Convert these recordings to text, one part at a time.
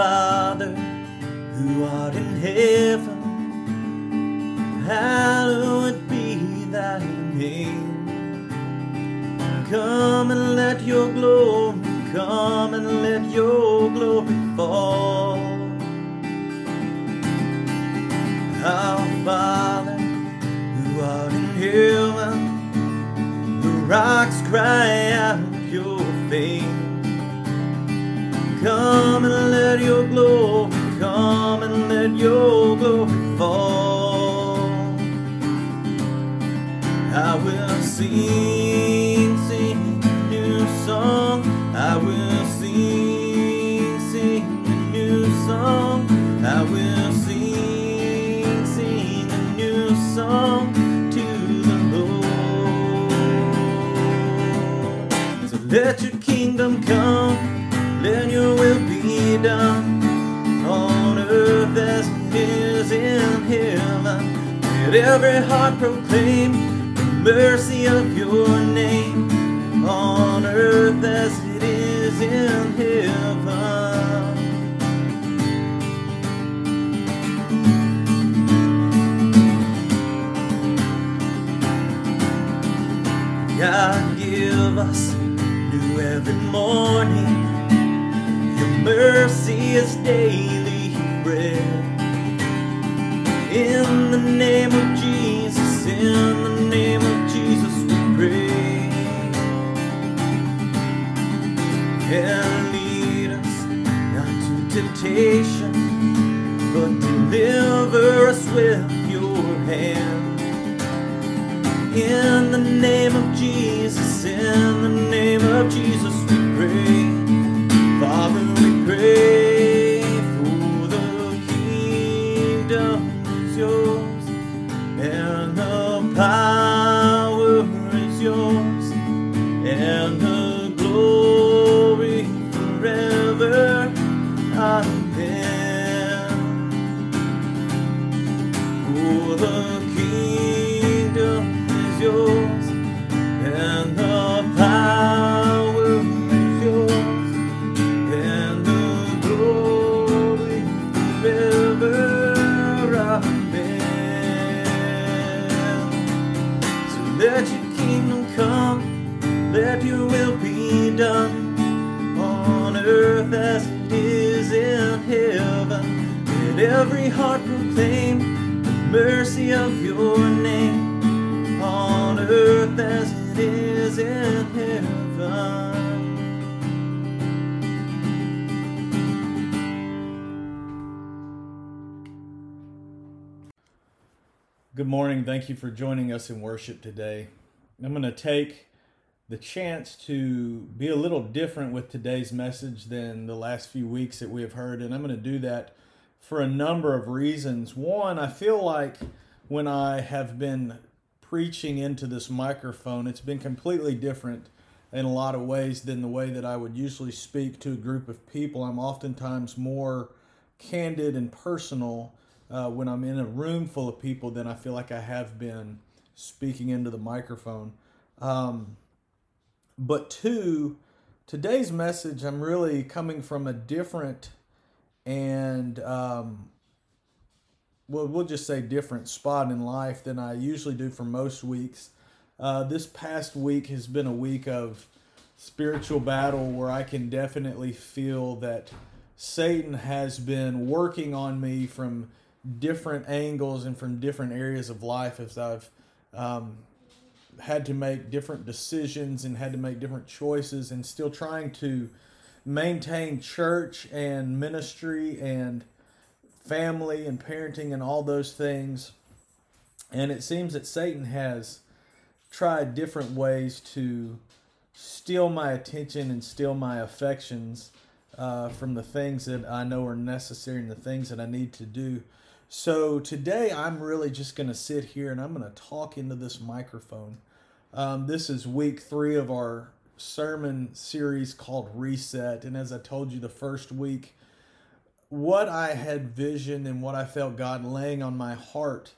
Father, who art in heaven, hallowed be thy name. Come and let your glory, come and let your glory fall. Our Father, who art in heaven, the rocks cry Come and let your glory, come and let your glory fall. I will sing, Let every heart proclaim the mercy of your name on earth as it is in heaven. God give us new every morning. Your mercy is daily name of Jesus, in the name of Jesus, we pray. And lead us not to temptation, but deliver us with your hand. In the name of Jesus, in the name of Jesus, we pray. Let your will be done on earth as it is in heaven. Let every heart proclaim the mercy of your name on earth as it is in heaven. Good morning. Thank you for joining us in worship today. I'm going to take the chance to be a little different with today's message than the last few weeks that we have heard, and I'm going to do that for a number of reasons. One, I feel like when I have been preaching into this microphone, it's been completely different in a lot of ways than the way that I would usually speak to a group of people. I'm oftentimes more candid and personal uh, when I'm in a room full of people than I feel like I have been speaking into the microphone. Um, but two, today's message, I'm really coming from a different and, um, well, we'll just say different spot in life than I usually do for most weeks. Uh, this past week has been a week of spiritual battle where I can definitely feel that Satan has been working on me from different angles and from different areas of life as I've um, had to make different decisions and had to make different choices and still trying to maintain church and ministry and family and parenting and all those things. And it seems that Satan has tried different ways to steal my attention and steal my affections uh, from the things that I know are necessary and the things that I need to do. So today I'm really just going to sit here and I'm going to talk into this microphone. Um, this is week three of our sermon series called Reset. And as I told you the first week, what I had vision and what I felt God laying on my heart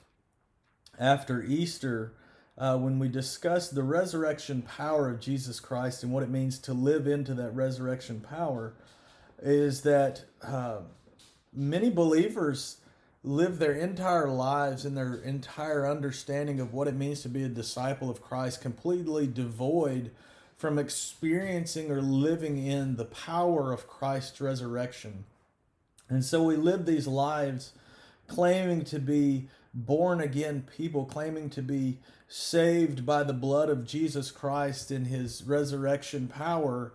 after Easter uh, when we discussed the resurrection power of Jesus Christ and what it means to live into that resurrection power is that uh, many believers live their entire lives and their entire understanding of what it means to be a disciple of Christ completely devoid from experiencing or living in the power of Christ's resurrection. And so we live these lives claiming to be born again people, claiming to be saved by the blood of Jesus Christ in his resurrection power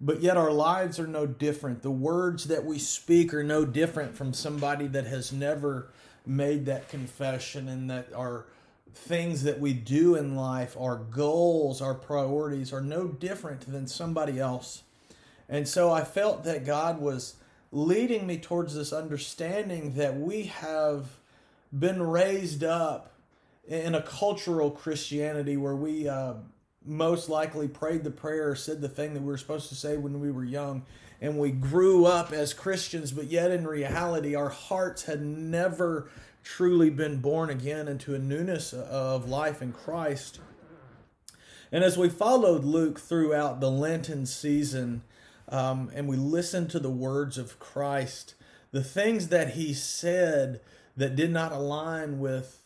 but yet our lives are no different. The words that we speak are no different from somebody that has never made that confession, and that our things that we do in life, our goals, our priorities are no different than somebody else. And so I felt that God was leading me towards this understanding that we have been raised up in a cultural Christianity where we uh, most likely prayed the prayer or said the thing that we were supposed to say when we were young and we grew up as Christians, but yet in reality, our hearts had never truly been born again into a newness of life in Christ. And as we followed Luke throughout the Lenten season um, and we listened to the words of Christ, the things that he said that did not align with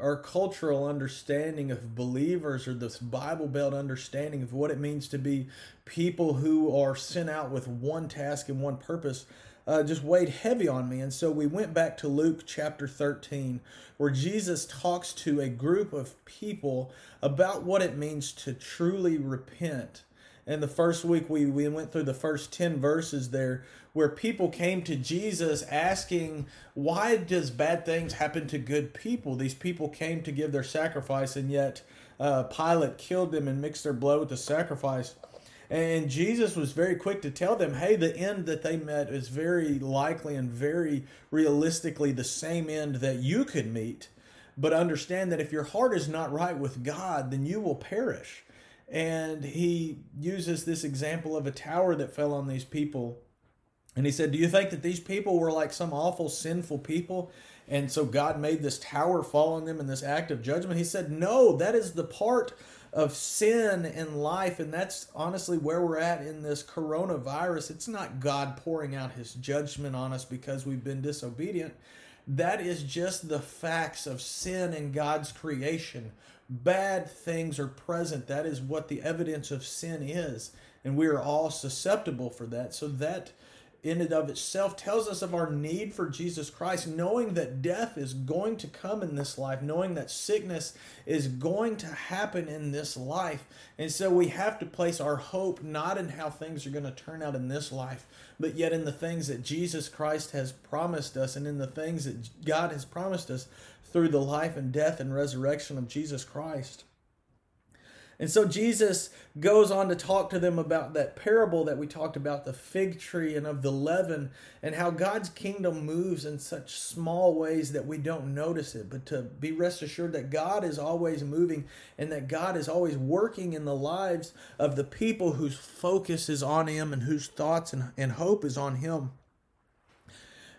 our cultural understanding of believers or this Bible Belt understanding of what it means to be people who are sent out with one task and one purpose uh, just weighed heavy on me. And so we went back to Luke chapter 13, where Jesus talks to a group of people about what it means to truly repent. And the first week we, we went through the first 10 verses there where people came to Jesus asking, Why does bad things happen to good people? These people came to give their sacrifice, and yet uh, Pilate killed them and mixed their blood with the sacrifice. And Jesus was very quick to tell them, hey, the end that they met is very likely and very realistically the same end that you could meet. But understand that if your heart is not right with God, then you will perish. And he uses this example of a tower that fell on these people and he said, Do you think that these people were like some awful sinful people? And so God made this tower fall on them in this act of judgment? He said, No, that is the part of sin in life. And that's honestly where we're at in this coronavirus. It's not God pouring out his judgment on us because we've been disobedient. That is just the facts of sin in God's creation. Bad things are present. That is what the evidence of sin is. And we are all susceptible for that. So that in and of itself tells us of our need for Jesus Christ, knowing that death is going to come in this life, knowing that sickness is going to happen in this life. And so we have to place our hope not in how things are going to turn out in this life, but yet in the things that Jesus Christ has promised us and in the things that God has promised us through the life and death and resurrection of Jesus Christ. And so Jesus goes on to talk to them about that parable that we talked about, the fig tree and of the leaven, and how God's kingdom moves in such small ways that we don't notice it. But to be rest assured that God is always moving and that God is always working in the lives of the people whose focus is on Him and whose thoughts and, and hope is on Him.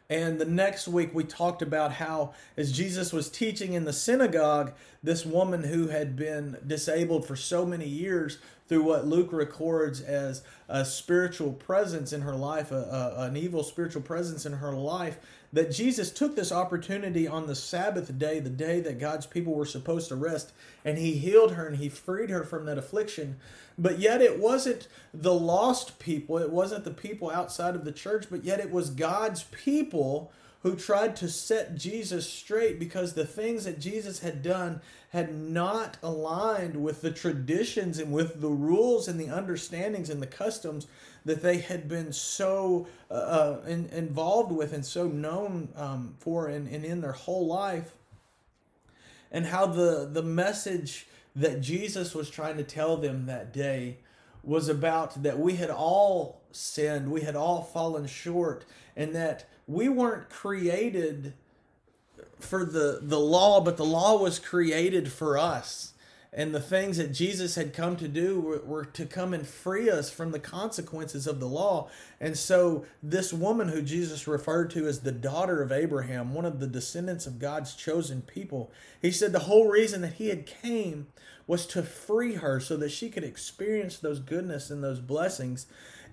And the next week, we talked about how, as Jesus was teaching in the synagogue, this woman who had been disabled for so many years through what Luke records as a spiritual presence in her life, a, a, an evil spiritual presence in her life, that Jesus took this opportunity on the Sabbath day, the day that God's people were supposed to rest, and he healed her and he freed her from that affliction. But yet it wasn't the lost people, it wasn't the people outside of the church, but yet it was God's people who tried to set Jesus straight because the things that Jesus had done had not aligned with the traditions and with the rules and the understandings and the customs that they had been so uh, uh in, involved with and so known um, for and, and in their whole life. And how the, the message that Jesus was trying to tell them that day was about that we had all sinned, we had all fallen short, and that we weren't created for the the law, but the law was created for us. And the things that Jesus had come to do were, were, to come and free us from the consequences of the law. And so, this woman who Jesus referred to as the daughter of Abraham, one of the descendants of God's chosen people, he said the whole reason that he had came was to free her so that she could experience those goodness and those blessings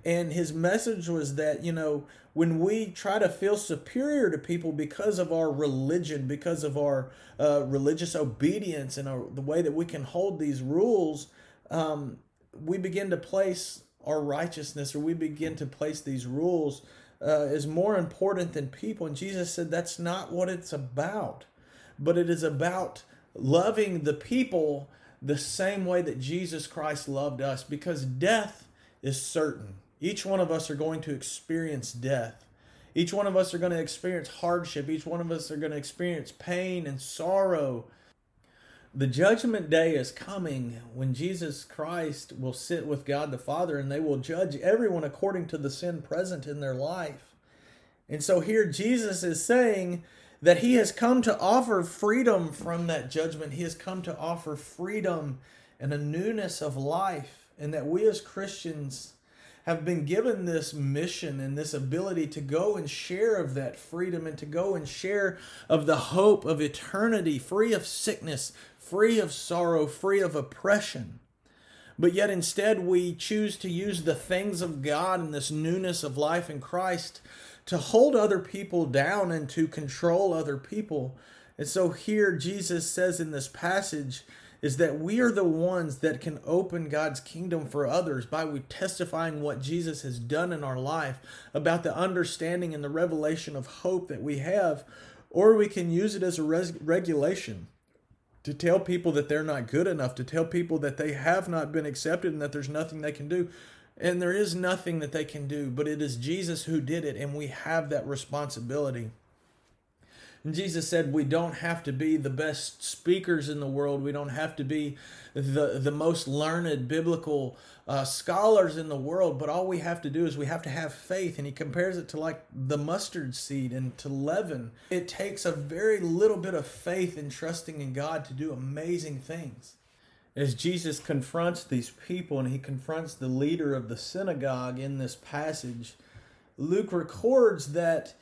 And his message was that, you know, when we try to feel superior to people because of our religion, because of our uh, religious obedience and our, the way that we can hold these rules, um, we begin to place our righteousness or we begin to place these rules uh, is more important than people. And Jesus said that's not what it's about, but it is about loving the people the same way that Jesus Christ loved us because death is certain. Each one of us are going to experience death. Each one of us are going to experience hardship. Each one of us are going to experience pain and sorrow. The judgment day is coming when Jesus Christ will sit with God the Father and they will judge everyone according to the sin present in their life. And so here Jesus is saying that he has come to offer freedom from that judgment. He has come to offer freedom and a newness of life. And that we as Christians have been given this mission and this ability to go and share of that freedom and to go and share of the hope of eternity, free of sickness, free of sorrow, free of oppression. But yet instead we choose to use the things of God and this newness of life in Christ to hold other people down and to control other people. And so here Jesus says in this passage is that we are the ones that can open God's kingdom for others by we testifying what Jesus has done in our life about the understanding and the revelation of hope that we have or we can use it as a res- regulation to tell people that they're not good enough, to tell people that they have not been accepted and that there's nothing they can do. And there is nothing that they can do, but it is Jesus who did it, and we have that responsibility. And Jesus said we don't have to be the best speakers in the world. We don't have to be the, the most learned biblical uh, scholars in the world, but all we have to do is we have to have faith. And he compares it to like the mustard seed and to leaven. It takes a very little bit of faith in trusting in God to do amazing things as Jesus confronts these people and he confronts the leader of the synagogue in this passage, Luke records that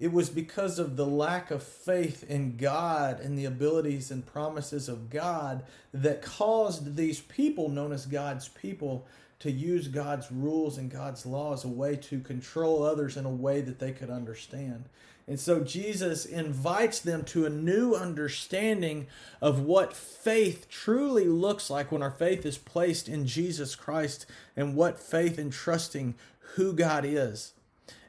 it was because of the lack of faith in God and the abilities and promises of God that caused these people, known as God's people, to use God's rules and God's laws a way to control others in a way that they could understand. And so Jesus invites them to a new understanding of what faith truly looks like when our faith is placed in Jesus Christ and what faith in trusting who God is.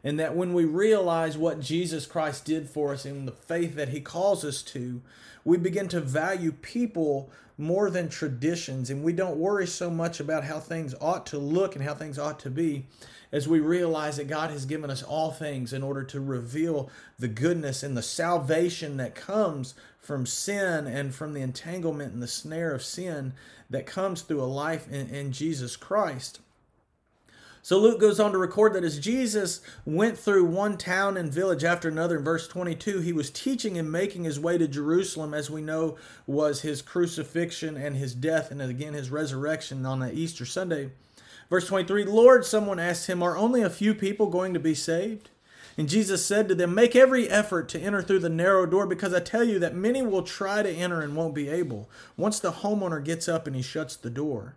And that when we realize what Jesus Christ did for us and the faith that he calls us to, we begin to value people more than traditions and we don't worry so much about how things ought to look and how things ought to be as we realize that God has given us all things in order to reveal the goodness and the salvation that comes from sin and from the entanglement and the snare of sin that comes through a life in, in Jesus Christ. So Luke goes on to record that as Jesus went through one town and village after another in verse 22, he was teaching and making his way to Jerusalem, as we know was his crucifixion and his death, and again his resurrection on that Easter Sunday. Verse 23 Lord, someone asked him, Are only a few people going to be saved? And Jesus said to them, Make every effort to enter through the narrow door, because I tell you that many will try to enter and won't be able, once the homeowner gets up and he shuts the door.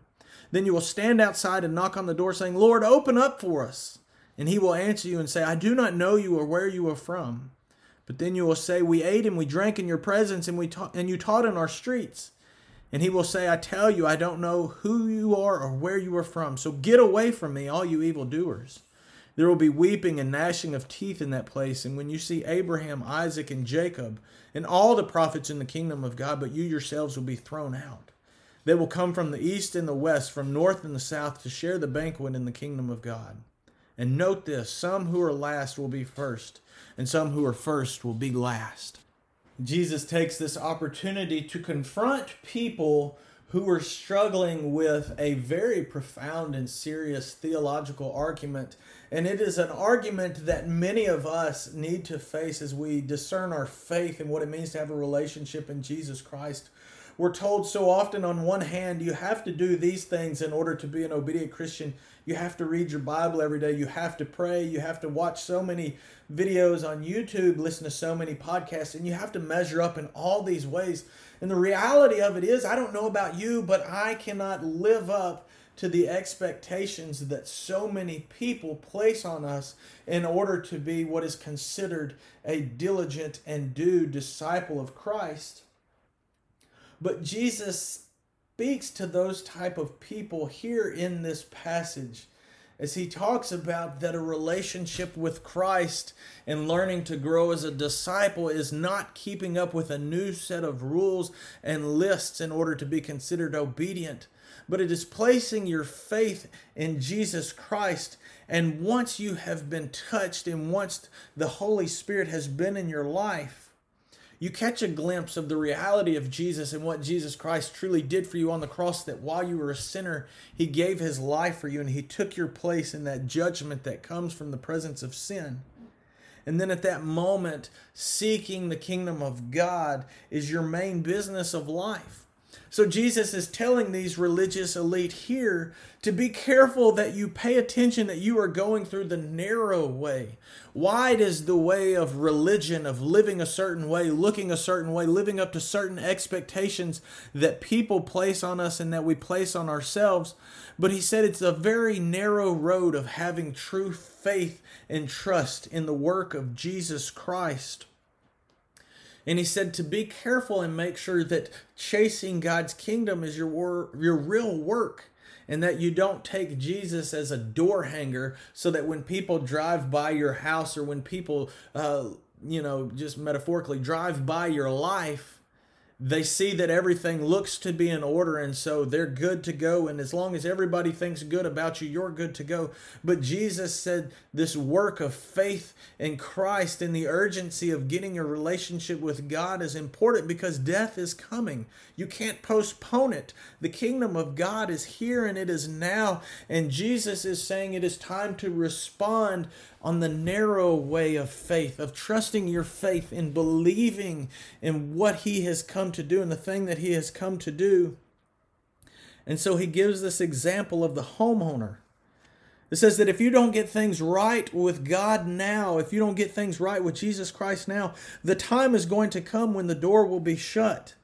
Then you will stand outside and knock on the door, saying, Lord, open up for us. And he will answer you and say, I do not know you or where you are from. But then you will say, We ate and we drank in your presence, and we taught, and you taught in our streets. And he will say, I tell you, I don't know who you are or where you are from. So get away from me, all you evildoers. There will be weeping and gnashing of teeth in that place. And when you see Abraham, Isaac, and Jacob, and all the prophets in the kingdom of God, but you yourselves will be thrown out. They will come from the east and the west, from north and the south, to share the banquet in the kingdom of God. And note this some who are last will be first, and some who are first will be last. Jesus takes this opportunity to confront people who are struggling with a very profound and serious theological argument. And it is an argument that many of us need to face as we discern our faith and what it means to have a relationship in Jesus Christ. We're told so often, on one hand, you have to do these things in order to be an obedient Christian. You have to read your Bible every day. You have to pray. You have to watch so many videos on YouTube, listen to so many podcasts, and you have to measure up in all these ways. And the reality of it is, I don't know about you, but I cannot live up to the expectations that so many people place on us in order to be what is considered a diligent and due disciple of Christ. But Jesus speaks to those type of people here in this passage as he talks about that a relationship with Christ and learning to grow as a disciple is not keeping up with a new set of rules and lists in order to be considered obedient, but it is placing your faith in Jesus Christ. And once you have been touched and once the Holy Spirit has been in your life, you catch a glimpse of the reality of Jesus and what Jesus Christ truly did for you on the cross that while you were a sinner, he gave his life for you and he took your place in that judgment that comes from the presence of sin. And then at that moment, seeking the kingdom of God is your main business of life. So Jesus is telling these religious elite here to be careful that you pay attention that you are going through the narrow way. Wide is the way of religion, of living a certain way, looking a certain way, living up to certain expectations that people place on us and that we place on ourselves. But he said it's a very narrow road of having true faith and trust in the work of Jesus Christ. And he said to be careful and make sure that chasing God's kingdom is your wor- your real work and that you don't take Jesus as a door hanger so that when people drive by your house or when people uh, you know just metaphorically drive by your life they see that everything looks to be in order and so they're good to go and as long as everybody thinks good about you you're good to go. But jesus said this work of faith in christ and the urgency of getting a relationship with god is important because death is coming. You can't postpone it. The kingdom of god is here and it is now. And jesus is saying it is time to respond on the narrow way of faith, of trusting your faith in believing in what He has come to do and the thing that He has come to do. And so He gives this example of the homeowner. It says that if you don't get things right with God now, if you don't get things right with Jesus Christ now, the time is going to come when the door will be shut.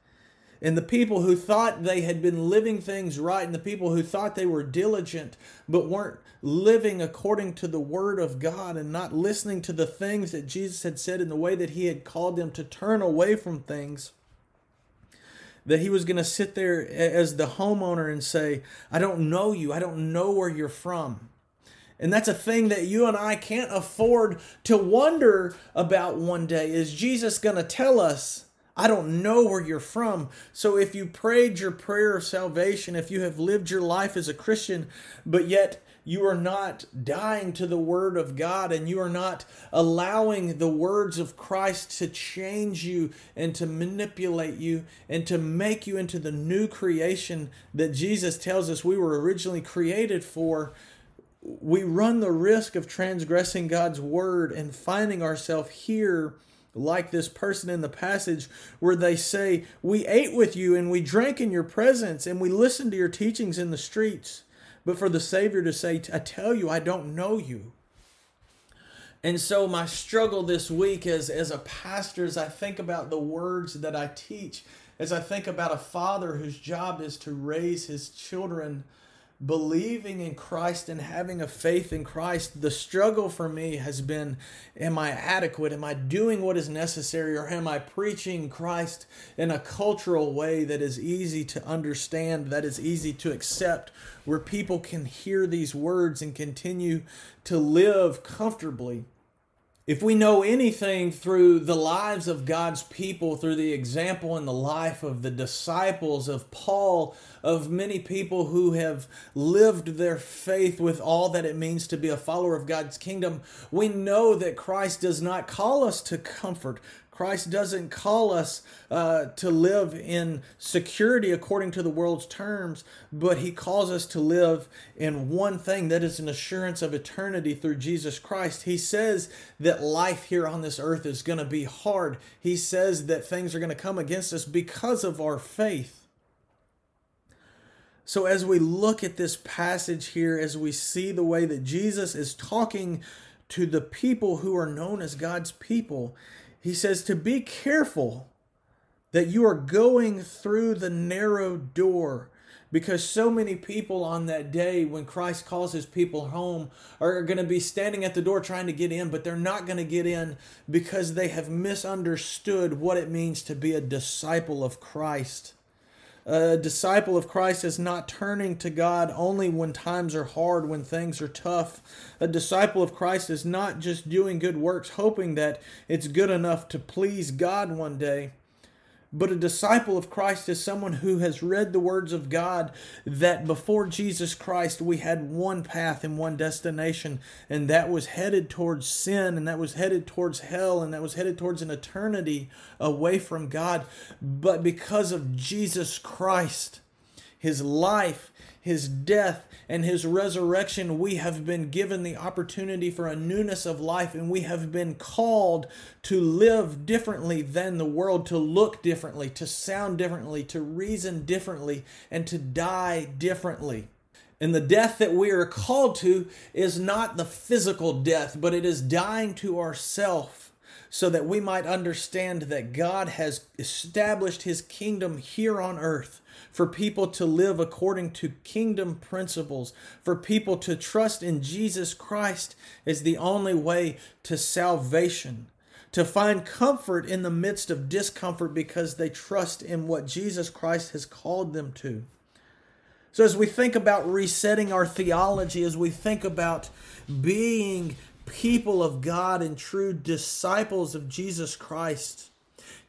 And the people who thought they had been living things right, and the people who thought they were diligent but weren't living according to the word of God and not listening to the things that Jesus had said in the way that he had called them to turn away from things, that he was going to sit there as the homeowner and say, I don't know you. I don't know where you're from. And that's a thing that you and I can't afford to wonder about one day. Is Jesus going to tell us I don't know where you're from. So if you prayed your prayer of salvation, if you have lived your life as a Christian, but yet you are not dying to the Word of God and you are not allowing the words of Christ to change you and to manipulate you and to make you into the new creation that Jesus tells us we were originally created for, we run the risk of transgressing God's Word and finding ourselves here like this person in the passage where they say, We ate with you and we drank in your presence and we listened to your teachings in the streets. But for the Savior to say, I tell you, I don't know you. And so my struggle this week as, as a pastor, as I think about the words that I teach, as I think about a father whose job is to raise his children believing in Christ and having a faith in Christ, the struggle for me has been am I adequate? Am I doing what is necessary? Or am I preaching Christ in a cultural way that is easy to understand, that is easy to accept, where people can hear these words and continue to live comfortably? If we know anything through the lives of God's people, through the example and the life of the disciples of Paul, of many people who have lived their faith with all that it means to be a follower of God's kingdom, we know that Christ does not call us to comfort. Christ doesn't call us uh, to live in security according to the world's terms, but He calls us to live in one thing that is an assurance of eternity through Jesus Christ. He says that life here on this earth is going to be hard. He says that things are going to come against us because of our faith. So, as we look at this passage here, as we see the way that Jesus is talking to the people who are known as God's people, he says to be careful that you are going through the narrow door, because so many people on that day when Christ calls his people home are going to be standing at the door trying to get in, but they're not going to get in because they have misunderstood what it means to be a disciple of Christ. A disciple of Christ is not turning to God only when times are hard, when things are tough. A disciple of Christ is not just doing good works, hoping that it's good enough to please God one day. But a disciple of Christ is someone who has read the words of God that before Jesus Christ we had one path and one destination, and that was headed towards sin, and that was headed towards hell, and that was headed towards an eternity away from God. But because of Jesus Christ, his life, his death, and his resurrection, we have been given the opportunity for a newness of life, and we have been called to live differently than the world, to look differently, to sound differently, to reason differently, and to die differently. And the death that we are called to is not the physical death, but it is dying to ourself so that we might understand that God has established his kingdom here on earth for people to live according to kingdom principles, for people to trust in Jesus Christ as the only way to salvation, to find comfort in the midst of discomfort because they trust in what Jesus Christ has called them to. So, as we think about resetting our theology, as we think about being people of God and true disciples of Jesus Christ,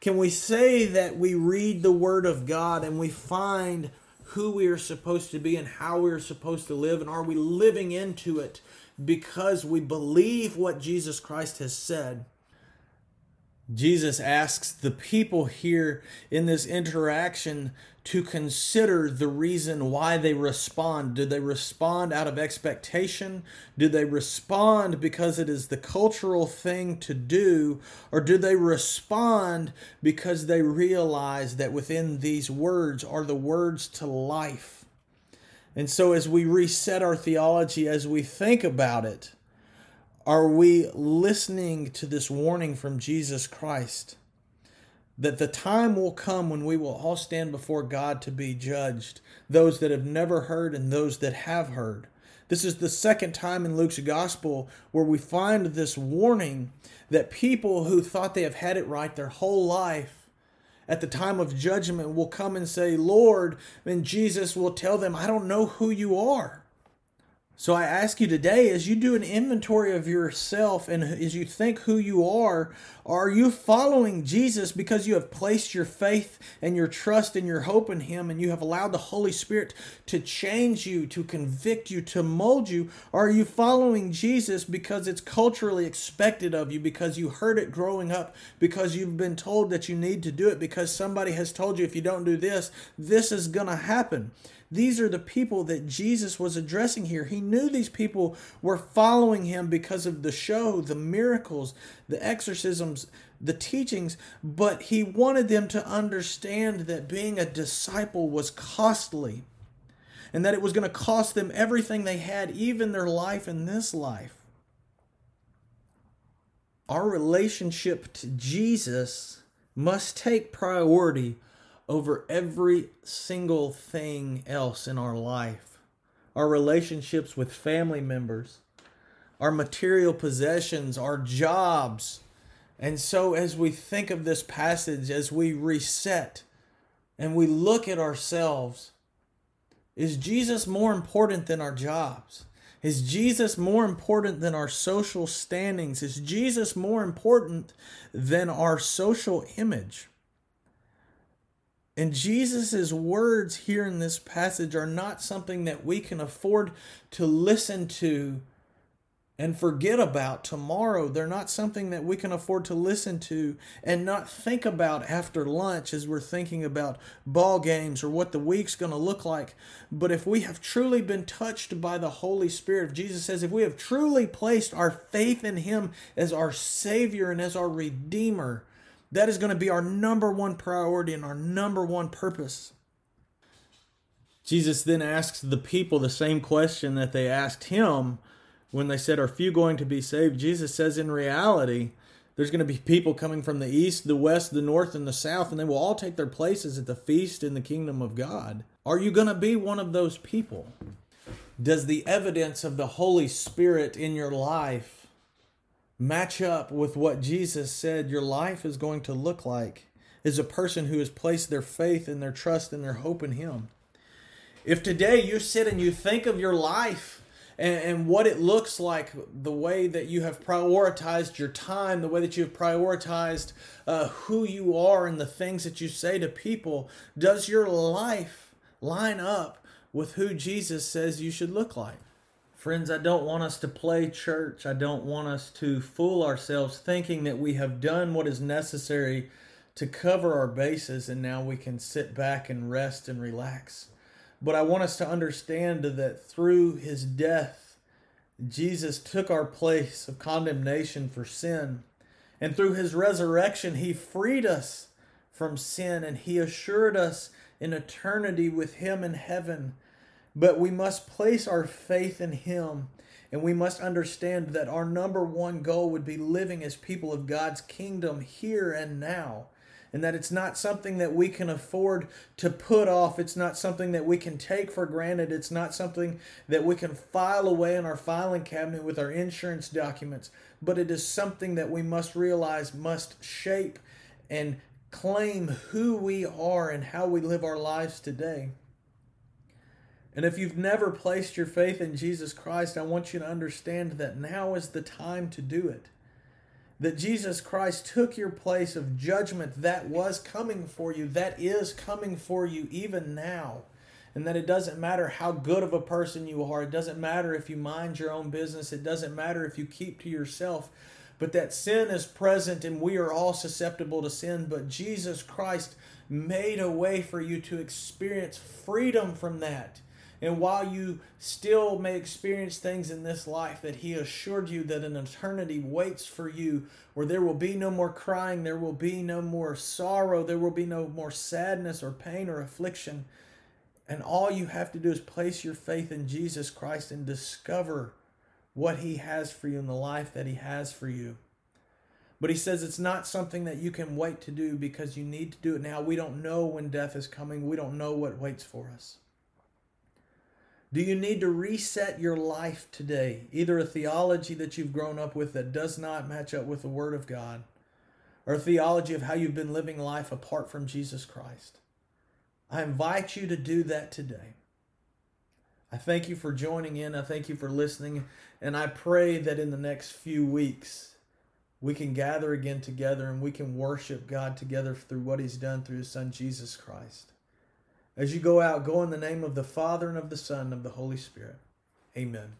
can we say that we read the Word of God and we find who we are supposed to be and how we are supposed to live? And are we living into it because we believe what Jesus Christ has said? Jesus asks the people here in this interaction to consider the reason why they respond. Do they respond out of expectation? Do they respond because it is the cultural thing to do? Or do they respond because they realize that within these words are the words to life? And so, as we reset our theology, as we think about it, are we listening to this warning from Jesus Christ? That the time will come when we will all stand before God to be judged, those that have never heard and those that have heard. This is the second time in Luke's gospel where we find this warning that people who thought they have had it right their whole life at the time of judgment will come and say, Lord, and Jesus will tell them, I don't know who you are. So I ask you today, as you do an inventory of yourself and as you think who you are, are you following Jesus because you have placed your faith and your trust and your hope in Him and you have allowed the Holy Spirit to change you, to convict you, to mold you? Are you following Jesus because it's culturally expected of you, because you heard it growing up, because you've been told that you need to do it, because somebody has told you if you don't do this, this is going to happen? These are the people that Jesus was addressing here. He knew these people were following him because of the show, the miracles, the exorcisms, the teachings, but he wanted them to understand that being a disciple was costly and that it was going to cost them everything they had, even their life in this life. Our relationship to Jesus must take priority over every single thing else in our life our relationships with family members, our material possessions, our jobs. And so, as we think of this passage, as we reset and we look at ourselves, is Jesus more important than our jobs? Is Jesus more important than our social standings? Is Jesus more important than our social image? And Jesus' words here in this passage are not something that we can afford to listen to and forget about tomorrow. They're not something that we can afford to listen to and not think about after lunch as we're thinking about ball games or what the week's going to look like. But if we have truly been touched by the Holy Spirit, Jesus says, if we have truly placed our faith in Him as our Savior and as our Redeemer, that is going to be our number one priority and our number one purpose. Jesus then asks the people the same question that they asked him when they said, Are few going to be saved? Jesus says, In reality, There's going to be people coming from the east, the west, the north, and the south, and they will all take their places at the feast in the kingdom of God. Are you going to be one of those people? Does the evidence of the Holy Spirit in your life match up with what Jesus said your life is going to look like? Is a person who has placed their faith and their trust and their hope in Him. If today you sit and you think of your life and, and, what it looks like, the way that you have prioritized your time, the way that you have prioritized uh, who you are and the things that you say to people, does your life line up with who Jesus says you should look like? Friends, I don't want us to play church. I don't want us to fool ourselves thinking that we have done what is necessary to cover our bases and now we can sit back and rest and relax. But I want us to understand that through his death, Jesus took our place of condemnation for sin. And through his resurrection, he freed us from sin and he assured us in eternity with him in heaven. But we must place our faith in him and we must understand that our number one goal would be living as people of God's kingdom here and now and that it's not something that we can afford to put off. It's not something that we can take for granted. It's not something that we can file away in our filing cabinet with our insurance documents, but it is something that we must realize must shape and claim who we are and how we live our lives today. And if you've never placed your faith in Jesus Christ, I want you to understand that now is the time to do it that Jesus Christ took your place of judgment that was coming for you, that is coming for you even now. And that it doesn't matter how good of a person you are, it doesn't matter if you mind your own business, it doesn't matter if you keep to yourself, but that sin is present and we are all susceptible to sin. But Jesus Christ made a way for you to experience freedom from that. And while you still may experience things in this life, that He assured you that an eternity waits for you where there will be no more crying, there will be no more sorrow, there will be no more sadness or pain or affliction. And all you have to do is place your faith in Jesus Christ and discover what He has for you in the life that He has for you. But he says it's not something that you can wait to do because you need to do it now. We don't know when death is coming. We don't know what waits for us. Do you need to reset your life today? Either a theology that you've grown up with that does not match up with the Word of God, or a theology of how you've been living life apart from Jesus Christ. I invite you to do that today. I thank you for joining in. I thank you for listening. And I pray that in the next few weeks, we can gather again together and we can worship God together through what He's done through His Son, Jesus Christ. As you go out, go in the name of the Father and of the Son and of the Holy Spirit. Amen.